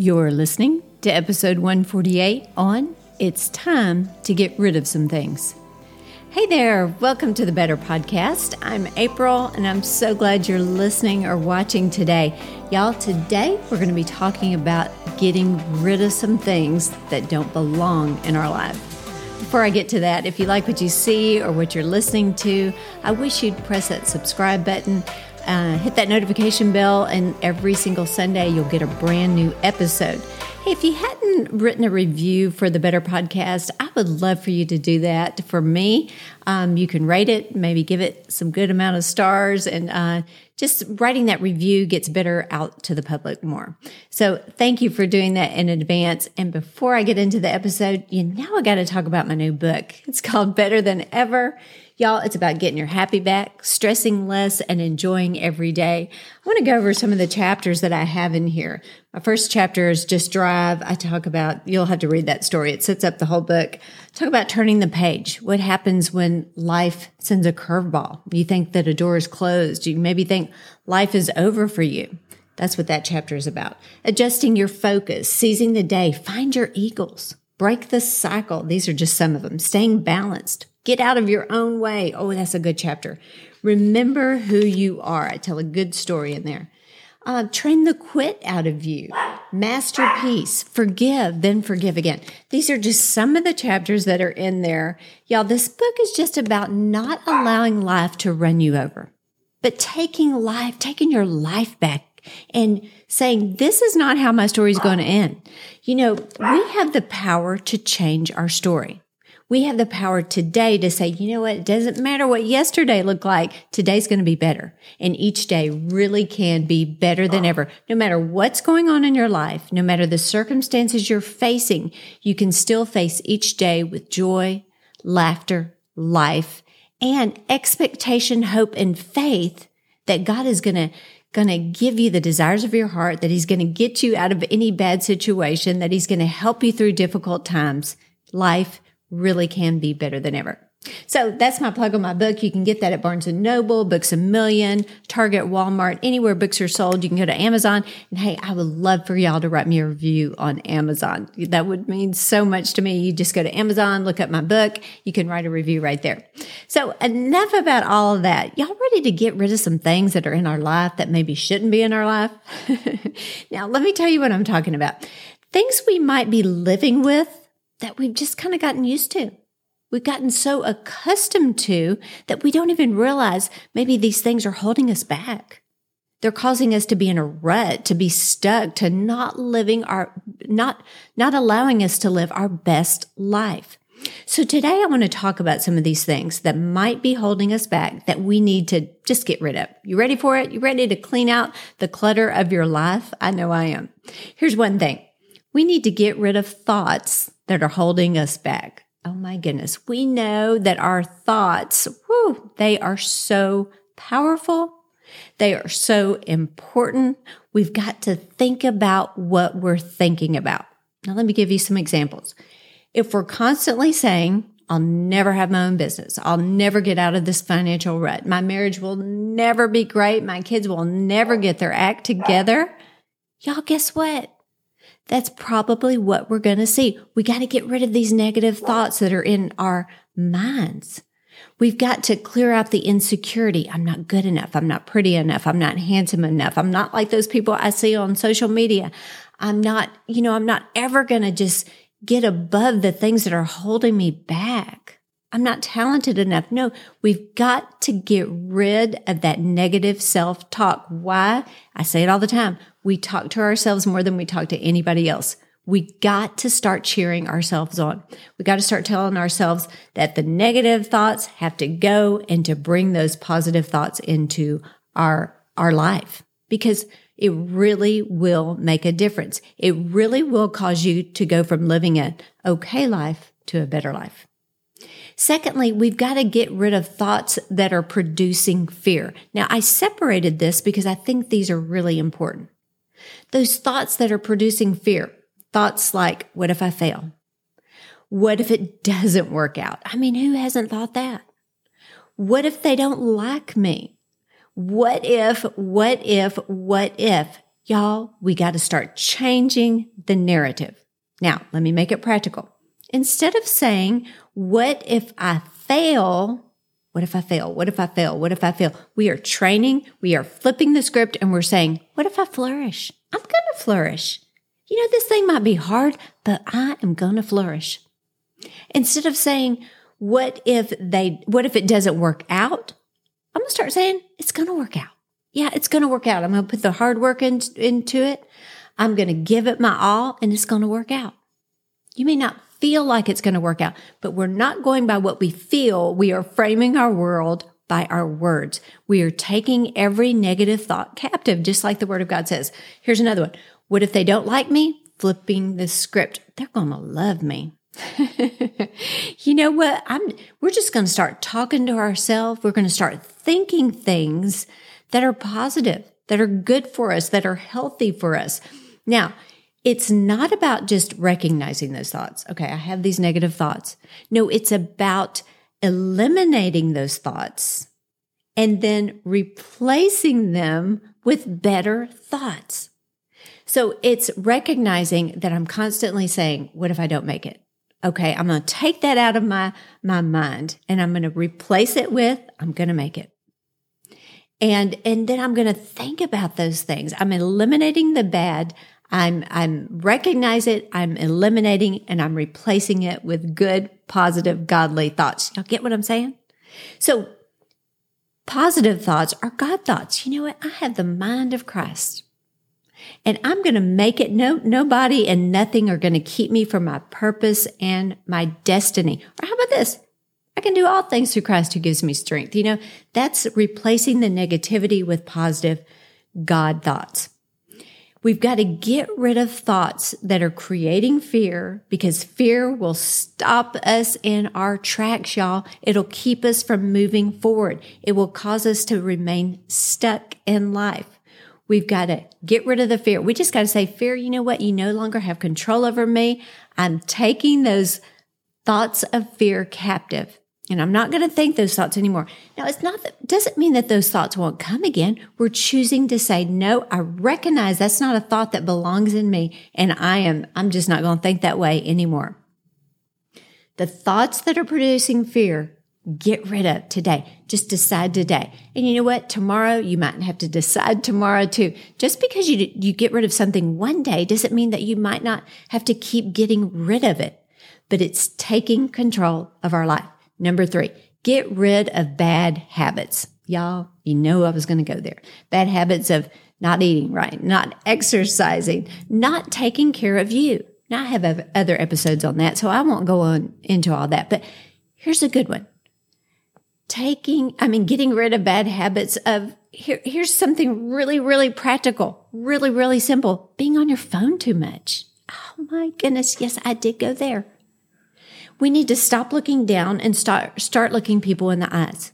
You're listening to episode 148 on It's Time to Get Rid of Some Things. Hey there, welcome to the Better Podcast. I'm April, and I'm so glad you're listening or watching today. Y'all, today we're going to be talking about getting rid of some things that don't belong in our life. Before I get to that, if you like what you see or what you're listening to, I wish you'd press that subscribe button uh, hit that notification bell, and every single Sunday you'll get a brand new episode. Hey, if you hadn't written a review for the Better Podcast, I would love for you to do that for me. Um, you can rate it, maybe give it some good amount of stars, and uh, just writing that review gets better out to the public more. So thank you for doing that in advance. And before I get into the episode, you know I got to talk about my new book. It's called Better Than Ever. Y'all, it's about getting your happy back, stressing less, and enjoying every day. I want to go over some of the chapters that I have in here. My first chapter is just drive. I talk about, you'll have to read that story. It sets up the whole book. Talk about turning the page. What happens when life sends a curveball? You think that a door is closed. You maybe think life is over for you. That's what that chapter is about. Adjusting your focus, seizing the day, find your eagles, break the cycle. These are just some of them. Staying balanced, Get out of your own way. Oh, that's a good chapter. Remember who you are. I tell a good story in there. Uh, train the quit out of you. Masterpiece. Forgive, then forgive again. These are just some of the chapters that are in there. Y'all, this book is just about not allowing life to run you over, but taking life, taking your life back and saying, this is not how my story is going to end. You know, we have the power to change our story. We have the power today to say, you know what? It doesn't matter what yesterday looked like. Today's going to be better. And each day really can be better than ever. No matter what's going on in your life, no matter the circumstances you're facing, you can still face each day with joy, laughter, life, and expectation, hope, and faith that God is going to going to give you the desires of your heart, that he's going to get you out of any bad situation, that he's going to help you through difficult times. Life really can be better than ever. So that's my plug on my book. You can get that at Barnes and Noble, Books a Million, Target, Walmart, anywhere books are sold. You can go to Amazon. And hey, I would love for y'all to write me a review on Amazon. That would mean so much to me. You just go to Amazon, look up my book. You can write a review right there. So enough about all of that. Y'all ready to get rid of some things that are in our life that maybe shouldn't be in our life? now, let me tell you what I'm talking about. Things we might be living with that we've just kind of gotten used to. We've gotten so accustomed to that we don't even realize maybe these things are holding us back. They're causing us to be in a rut, to be stuck, to not living our, not, not allowing us to live our best life. So today I want to talk about some of these things that might be holding us back that we need to just get rid of. You ready for it? You ready to clean out the clutter of your life? I know I am. Here's one thing. We need to get rid of thoughts that are holding us back. Oh my goodness. We know that our thoughts, whew, they are so powerful. They are so important. We've got to think about what we're thinking about. Now, let me give you some examples. If we're constantly saying, I'll never have my own business. I'll never get out of this financial rut. My marriage will never be great. My kids will never get their act together. Y'all, guess what? That's probably what we're going to see. We got to get rid of these negative thoughts that are in our minds. We've got to clear out the insecurity. I'm not good enough. I'm not pretty enough. I'm not handsome enough. I'm not like those people I see on social media. I'm not, you know, I'm not ever going to just get above the things that are holding me back. I'm not talented enough. No, we've got to get rid of that negative self talk. Why? I say it all the time. We talk to ourselves more than we talk to anybody else. We got to start cheering ourselves on. We got to start telling ourselves that the negative thoughts have to go and to bring those positive thoughts into our, our life because it really will make a difference. It really will cause you to go from living an okay life to a better life. Secondly, we've got to get rid of thoughts that are producing fear. Now, I separated this because I think these are really important. Those thoughts that are producing fear, thoughts like, what if I fail? What if it doesn't work out? I mean, who hasn't thought that? What if they don't like me? What if, what if, what if? Y'all, we got to start changing the narrative. Now, let me make it practical. Instead of saying, what if I fail? What if I fail? What if I fail? What if I fail? We are training, we are flipping the script, and we're saying, what if I flourish? I'm going to flourish. You know, this thing might be hard, but I am going to flourish. Instead of saying, what if they, what if it doesn't work out? I'm going to start saying, it's going to work out. Yeah, it's going to work out. I'm going to put the hard work in, into it. I'm going to give it my all and it's going to work out. You may not feel like it's going to work out, but we're not going by what we feel. We are framing our world by our words. We are taking every negative thought captive, just like the word of God says. Here's another one. What if they don't like me? Flipping the script. They're going to love me. you know what? I'm, we're just going to start talking to ourselves. We're going to start thinking things that are positive, that are good for us, that are healthy for us. Now, it's not about just recognizing those thoughts. Okay, I have these negative thoughts. No, it's about eliminating those thoughts and then replacing them with better thoughts. So it's recognizing that I'm constantly saying, what if I don't make it? Okay, I'm going to take that out of my, my mind and I'm going to replace it with, I'm going to make it. And, and then I'm going to think about those things. I'm eliminating the bad. I'm, I'm recognize it. I'm eliminating and I'm replacing it with good, positive, godly thoughts. Y'all get what I'm saying? So positive thoughts are God thoughts. You know what? I have the mind of Christ and I'm going to make it. No, nobody and nothing are going to keep me from my purpose and my destiny. Or how about this? I can do all things through Christ who gives me strength. You know, that's replacing the negativity with positive God thoughts. We've got to get rid of thoughts that are creating fear because fear will stop us in our tracks, y'all. It'll keep us from moving forward. It will cause us to remain stuck in life. We've got to get rid of the fear. We just got to say, fear, you know what? You no longer have control over me. I'm taking those thoughts of fear captive. And I'm not going to think those thoughts anymore. Now, it's not that, doesn't mean that those thoughts won't come again. We're choosing to say, no, I recognize that's not a thought that belongs in me. And I am, I'm just not going to think that way anymore. The thoughts that are producing fear, get rid of today. Just decide today. And you know what? Tomorrow, you might have to decide tomorrow too. Just because you, you get rid of something one day doesn't mean that you might not have to keep getting rid of it, but it's taking control of our life. Number three, get rid of bad habits. Y'all, you know I was going to go there. Bad habits of not eating right, not exercising, not taking care of you. Now I have other episodes on that, so I won't go on into all that. But here's a good one. Taking, I mean, getting rid of bad habits of here, here's something really, really practical, really, really simple. Being on your phone too much. Oh my goodness. Yes, I did go there. We need to stop looking down and start, start looking people in the eyes.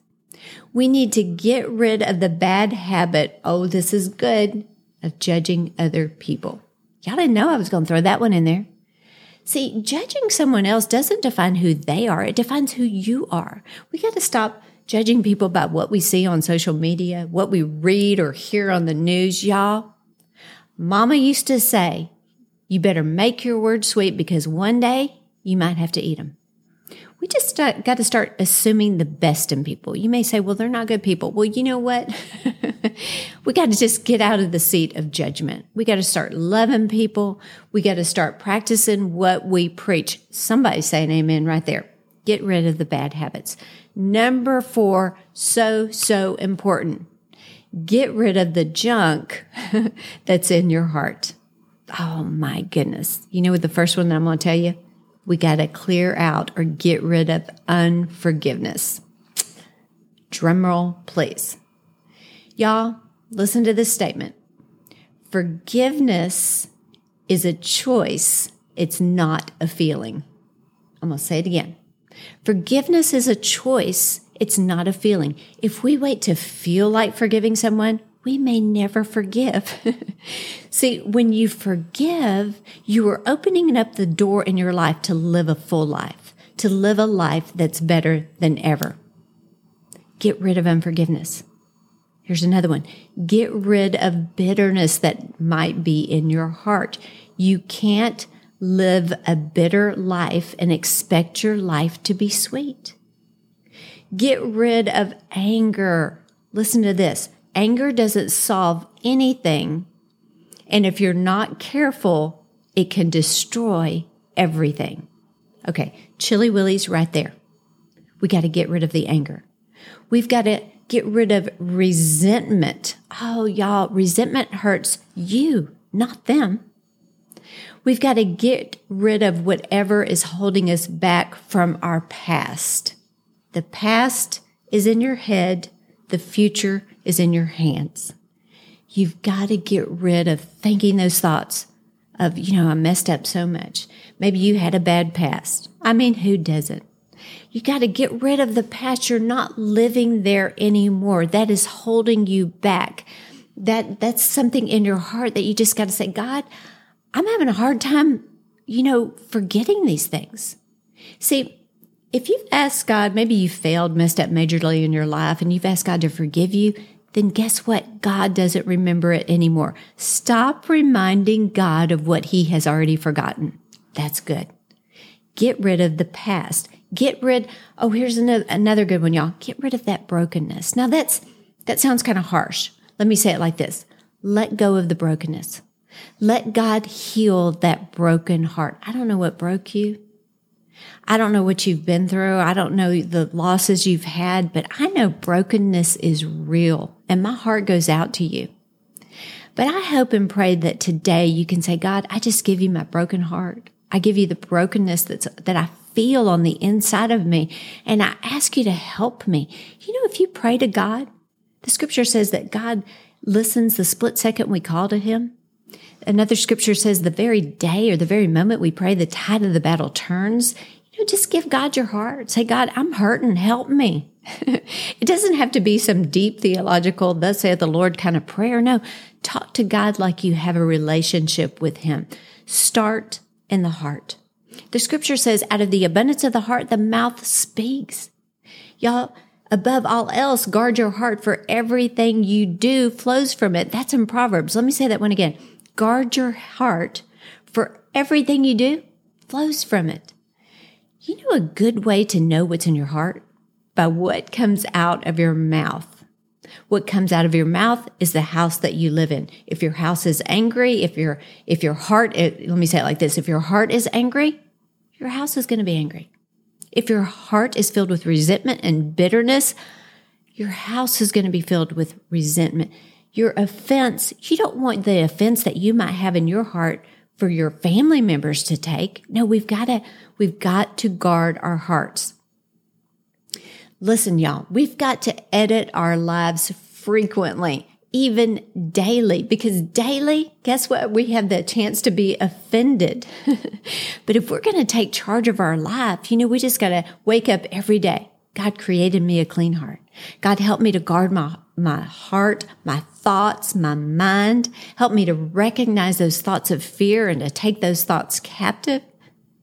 We need to get rid of the bad habit. Oh, this is good of judging other people. Y'all didn't know I was going to throw that one in there. See, judging someone else doesn't define who they are. It defines who you are. We got to stop judging people by what we see on social media, what we read or hear on the news, y'all. Mama used to say, you better make your words sweet because one day you might have to eat them. Got to start assuming the best in people. You may say, well, they're not good people. Well, you know what? we got to just get out of the seat of judgment. We got to start loving people. We got to start practicing what we preach. Somebody saying amen right there. Get rid of the bad habits. Number four, so, so important. Get rid of the junk that's in your heart. Oh my goodness. You know what the first one that I'm going to tell you? We got to clear out or get rid of unforgiveness. Drumroll, please. Y'all, listen to this statement. Forgiveness is a choice, it's not a feeling. I'm going to say it again. Forgiveness is a choice, it's not a feeling. If we wait to feel like forgiving someone, we may never forgive. See, when you forgive, you are opening up the door in your life to live a full life, to live a life that's better than ever. Get rid of unforgiveness. Here's another one. Get rid of bitterness that might be in your heart. You can't live a bitter life and expect your life to be sweet. Get rid of anger. Listen to this. Anger doesn't solve anything. And if you're not careful, it can destroy everything. Okay, Chilly Willy's right there. We got to get rid of the anger. We've got to get rid of resentment. Oh, y'all, resentment hurts you, not them. We've got to get rid of whatever is holding us back from our past. The past is in your head. The future is in your hands. You've got to get rid of thinking those thoughts of, you know, I messed up so much. Maybe you had a bad past. I mean, who doesn't? You got to get rid of the past. You're not living there anymore. That is holding you back. That, that's something in your heart that you just got to say, God, I'm having a hard time, you know, forgetting these things. See, if you've asked God, maybe you failed, messed up majorly in your life, and you've asked God to forgive you, then guess what? God doesn't remember it anymore. Stop reminding God of what he has already forgotten. That's good. Get rid of the past. Get rid. Oh, here's another, another good one, y'all. Get rid of that brokenness. Now that's, that sounds kind of harsh. Let me say it like this. Let go of the brokenness. Let God heal that broken heart. I don't know what broke you. I don't know what you've been through. I don't know the losses you've had, but I know brokenness is real and my heart goes out to you. But I hope and pray that today you can say, God, I just give you my broken heart. I give you the brokenness that's, that I feel on the inside of me. And I ask you to help me. You know, if you pray to God, the scripture says that God listens the split second we call to him. Another scripture says the very day or the very moment we pray, the tide of the battle turns. You know, just give God your heart. Say, God, I'm hurting. Help me. it doesn't have to be some deep theological, thus saith the Lord kind of prayer. No, talk to God like you have a relationship with Him. Start in the heart. The scripture says, out of the abundance of the heart, the mouth speaks. Y'all, above all else, guard your heart for everything you do flows from it. That's in Proverbs. Let me say that one again. Guard your heart, for everything you do flows from it. You know a good way to know what's in your heart? By what comes out of your mouth. What comes out of your mouth is the house that you live in. If your house is angry, if your if your heart eh, let me say it like this, if your heart is angry, your house is going to be angry. If your heart is filled with resentment and bitterness, your house is going to be filled with resentment your offense, you don't want the offense that you might have in your heart for your family members to take. No, we've got to, we've got to guard our hearts. Listen, y'all, we've got to edit our lives frequently, even daily, because daily, guess what? We have the chance to be offended. but if we're going to take charge of our life, you know, we just got to wake up every day. God created me a clean heart. God help me to guard my my heart, my thoughts, my mind. Help me to recognize those thoughts of fear and to take those thoughts captive.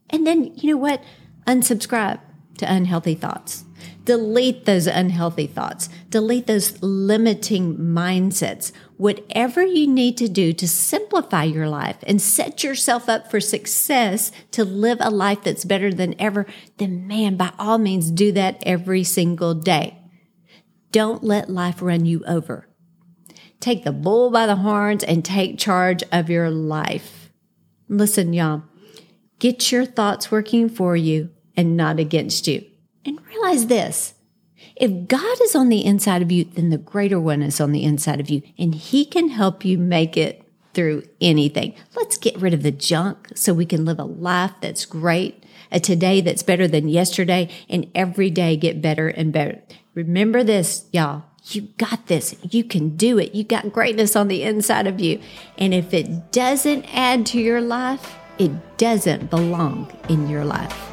And then, you know what? Unsubscribe to unhealthy thoughts. Delete those unhealthy thoughts. Delete those limiting mindsets. Whatever you need to do to simplify your life and set yourself up for success to live a life that's better than ever, then man, by all means, do that every single day. Don't let life run you over. Take the bull by the horns and take charge of your life. Listen, y'all, get your thoughts working for you and not against you. And realize this if God is on the inside of you, then the greater one is on the inside of you, and He can help you make it through anything. Let's get rid of the junk so we can live a life that's great, a today that's better than yesterday, and every day get better and better. Remember this, y'all. You got this. You can do it. You got greatness on the inside of you. And if it doesn't add to your life, it doesn't belong in your life.